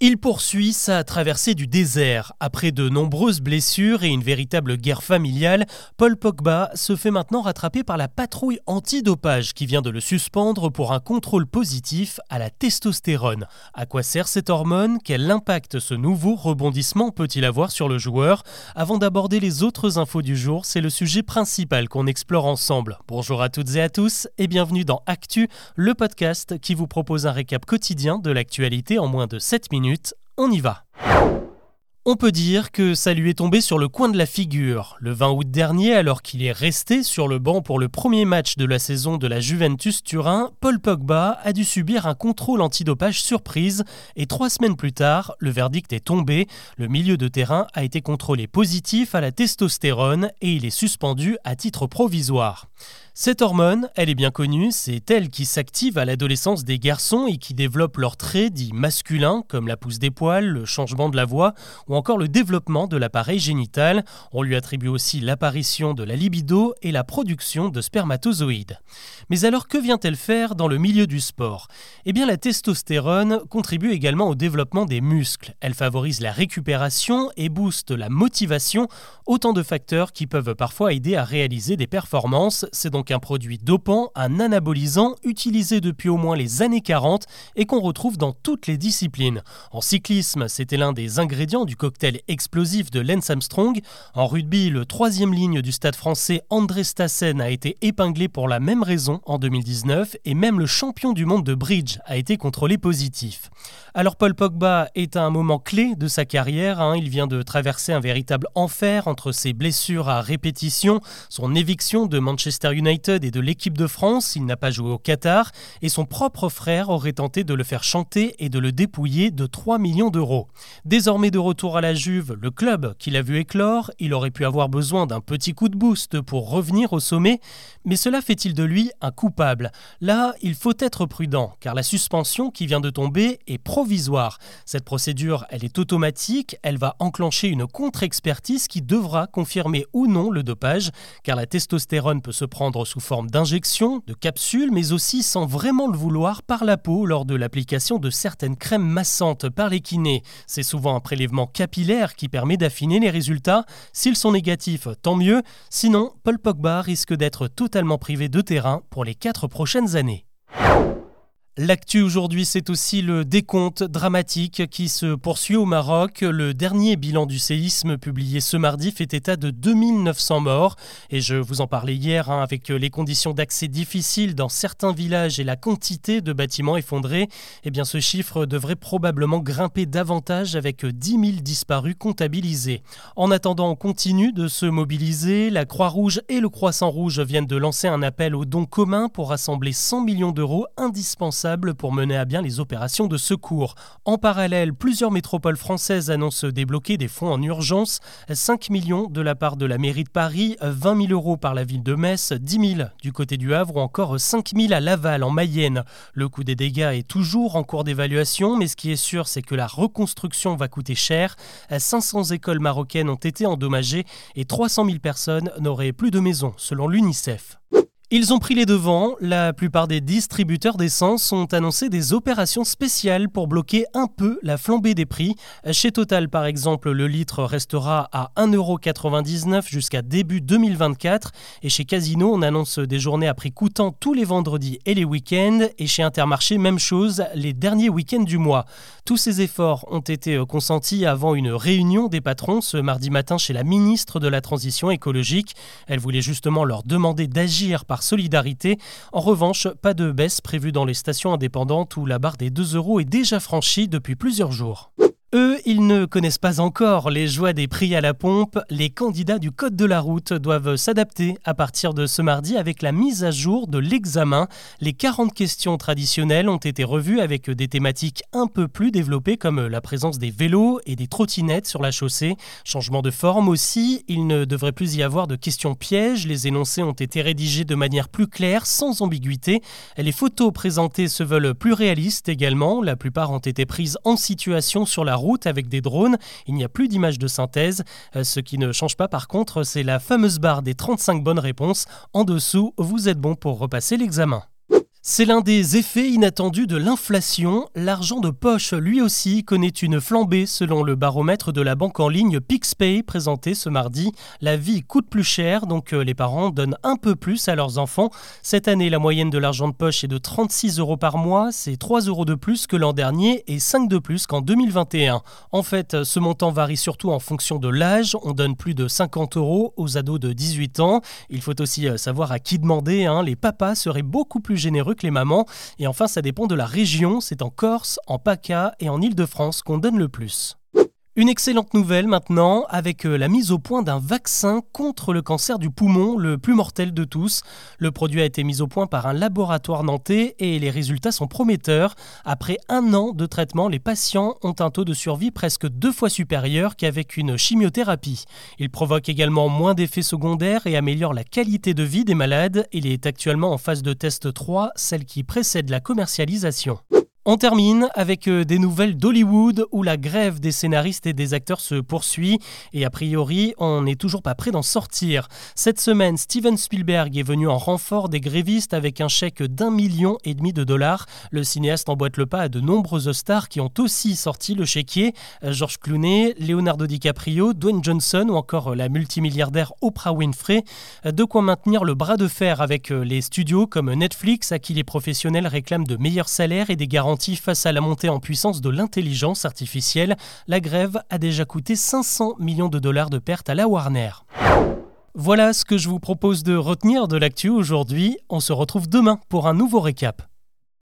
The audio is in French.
Il poursuit sa traversée du désert. Après de nombreuses blessures et une véritable guerre familiale, Paul Pogba se fait maintenant rattraper par la patrouille antidopage qui vient de le suspendre pour un contrôle positif à la testostérone. À quoi sert cette hormone? Quel impact ce nouveau rebondissement peut-il avoir sur le joueur? Avant d'aborder les autres infos du jour, c'est le sujet principal qu'on explore ensemble. Bonjour à toutes et à tous et bienvenue dans Actu, le podcast qui vous propose un récap quotidien de l'actualité en moins de 7 minutes on y va. On peut dire que ça lui est tombé sur le coin de la figure. Le 20 août dernier, alors qu'il est resté sur le banc pour le premier match de la saison de la Juventus Turin, Paul Pogba a dû subir un contrôle antidopage surprise et trois semaines plus tard, le verdict est tombé. Le milieu de terrain a été contrôlé positif à la testostérone et il est suspendu à titre provisoire. Cette hormone, elle est bien connue, c'est elle qui s'active à l'adolescence des garçons et qui développe leurs traits dits masculins, comme la pousse des poils, le changement de la voix ou encore le développement de l'appareil génital. On lui attribue aussi l'apparition de la libido et la production de spermatozoïdes. Mais alors que vient-elle faire dans le milieu du sport? Eh bien la testostérone contribue également au développement des muscles. Elle favorise la récupération et booste la motivation, autant de facteurs qui peuvent parfois aider à réaliser des performances. C'est donc un produit dopant, un anabolisant utilisé depuis au moins les années 40 et qu'on retrouve dans toutes les disciplines. En cyclisme, c'était l'un des ingrédients du cocktail explosif de Lance Armstrong. En rugby, le troisième ligne du stade français André Stassen a été épinglé pour la même raison en 2019 et même le champion du monde de bridge a été contrôlé positif. Alors Paul Pogba est à un moment clé de sa carrière. Hein. Il vient de traverser un véritable enfer entre ses blessures à répétition, son éviction de Manchester United et de l'équipe de France, il n'a pas joué au Qatar, et son propre frère aurait tenté de le faire chanter et de le dépouiller de 3 millions d'euros. Désormais de retour à la Juve, le club qu'il a vu éclore, il aurait pu avoir besoin d'un petit coup de boost pour revenir au sommet, mais cela fait-il de lui un coupable? Là, il faut être prudent, car la suspension qui vient de tomber est provisoire. Cette procédure, elle est automatique, elle va enclencher une contre-expertise qui devra confirmer ou non le dopage, car la testostérone peut se prendre sous forme d'injection, de capsules, mais aussi sans vraiment le vouloir par la peau lors de l'application de certaines crèmes massantes par les kinés. C'est souvent un prélèvement capillaire qui permet d'affiner les résultats. S'ils sont négatifs, tant mieux. Sinon, Paul Pogba risque d'être totalement privé de terrain pour les quatre prochaines années. L'actu aujourd'hui, c'est aussi le décompte dramatique qui se poursuit au Maroc. Le dernier bilan du séisme publié ce mardi fait état de 2900 morts. Et je vous en parlais hier, hein, avec les conditions d'accès difficiles dans certains villages et la quantité de bâtiments effondrés, eh bien ce chiffre devrait probablement grimper davantage avec 10 000 disparus comptabilisés. En attendant, on continue de se mobiliser. La Croix-Rouge et le Croissant-Rouge viennent de lancer un appel aux dons communs pour rassembler 100 millions d'euros indispensables pour mener à bien les opérations de secours. En parallèle, plusieurs métropoles françaises annoncent débloquer des fonds en urgence, 5 millions de la part de la mairie de Paris, 20 000 euros par la ville de Metz, 10 000 du côté du Havre ou encore 5 000 à Laval en Mayenne. Le coût des dégâts est toujours en cours d'évaluation, mais ce qui est sûr, c'est que la reconstruction va coûter cher. 500 écoles marocaines ont été endommagées et 300 000 personnes n'auraient plus de maison, selon l'UNICEF. Ils ont pris les devants. La plupart des distributeurs d'essence ont annoncé des opérations spéciales pour bloquer un peu la flambée des prix. Chez Total, par exemple, le litre restera à 1,99€ jusqu'à début 2024. Et chez Casino, on annonce des journées à prix coûtant tous les vendredis et les week-ends. Et chez Intermarché, même chose, les derniers week-ends du mois. Tous ces efforts ont été consentis avant une réunion des patrons ce mardi matin chez la ministre de la Transition écologique. Elle voulait justement leur demander d'agir par solidarité. En revanche, pas de baisse prévue dans les stations indépendantes où la barre des 2 euros est déjà franchie depuis plusieurs jours. Eux, ils ne connaissent pas encore les joies des prix à la pompe. Les candidats du Code de la route doivent s'adapter à partir de ce mardi avec la mise à jour de l'examen. Les 40 questions traditionnelles ont été revues avec des thématiques un peu plus développées comme la présence des vélos et des trottinettes sur la chaussée. Changement de forme aussi, il ne devrait plus y avoir de questions pièges. Les énoncés ont été rédigés de manière plus claire, sans ambiguïté. Les photos présentées se veulent plus réalistes également. La plupart ont été prises en situation sur la route avec des drones. Il n'y a plus d'image de synthèse. Euh, ce qui ne change pas par contre, c'est la fameuse barre des 35 bonnes réponses. En dessous, vous êtes bon pour repasser l'examen. C'est l'un des effets inattendus de l'inflation. L'argent de poche, lui aussi, connaît une flambée selon le baromètre de la banque en ligne PixPay présenté ce mardi. La vie coûte plus cher, donc euh, les parents donnent un peu plus à leurs enfants. Cette année, la moyenne de l'argent de poche est de 36 euros par mois. C'est 3 euros de plus que l'an dernier et 5 de plus qu'en 2021. En fait, ce montant varie surtout en fonction de l'âge. On donne plus de 50 euros aux ados de 18 ans. Il faut aussi euh, savoir à qui demander. Hein. Les papas seraient beaucoup plus généreux les mamans. Et enfin, ça dépend de la région. C'est en Corse, en PACA et en Île-de-France qu'on donne le plus. Une excellente nouvelle maintenant avec euh, la mise au point d'un vaccin contre le cancer du poumon, le plus mortel de tous. Le produit a été mis au point par un laboratoire nantais et les résultats sont prometteurs. Après un an de traitement, les patients ont un taux de survie presque deux fois supérieur qu'avec une chimiothérapie. Il provoque également moins d'effets secondaires et améliore la qualité de vie des malades. Il est actuellement en phase de test 3, celle qui précède la commercialisation. On termine avec euh, des nouvelles d'Hollywood où la grève des scénaristes et des acteurs se poursuit et a priori on n'est toujours pas prêt d'en sortir. Cette semaine, Steven Spielberg est venu en renfort des grévistes avec un chèque d'un million et demi de dollars. Le cinéaste emboîte le pas à de nombreuses stars qui ont aussi sorti le chéquier. Euh, George Clooney, Leonardo DiCaprio, Dwayne Johnson ou encore la multimilliardaire Oprah Winfrey. Euh, de quoi maintenir le bras de fer avec les studios comme Netflix à qui les professionnels réclament de meilleurs salaires et des garanties face à la montée en puissance de l'intelligence artificielle. La grève a déjà coûté 500 millions de dollars de pertes à la Warner. Voilà ce que je vous propose de retenir de l'actu aujourd'hui. On se retrouve demain pour un nouveau récap.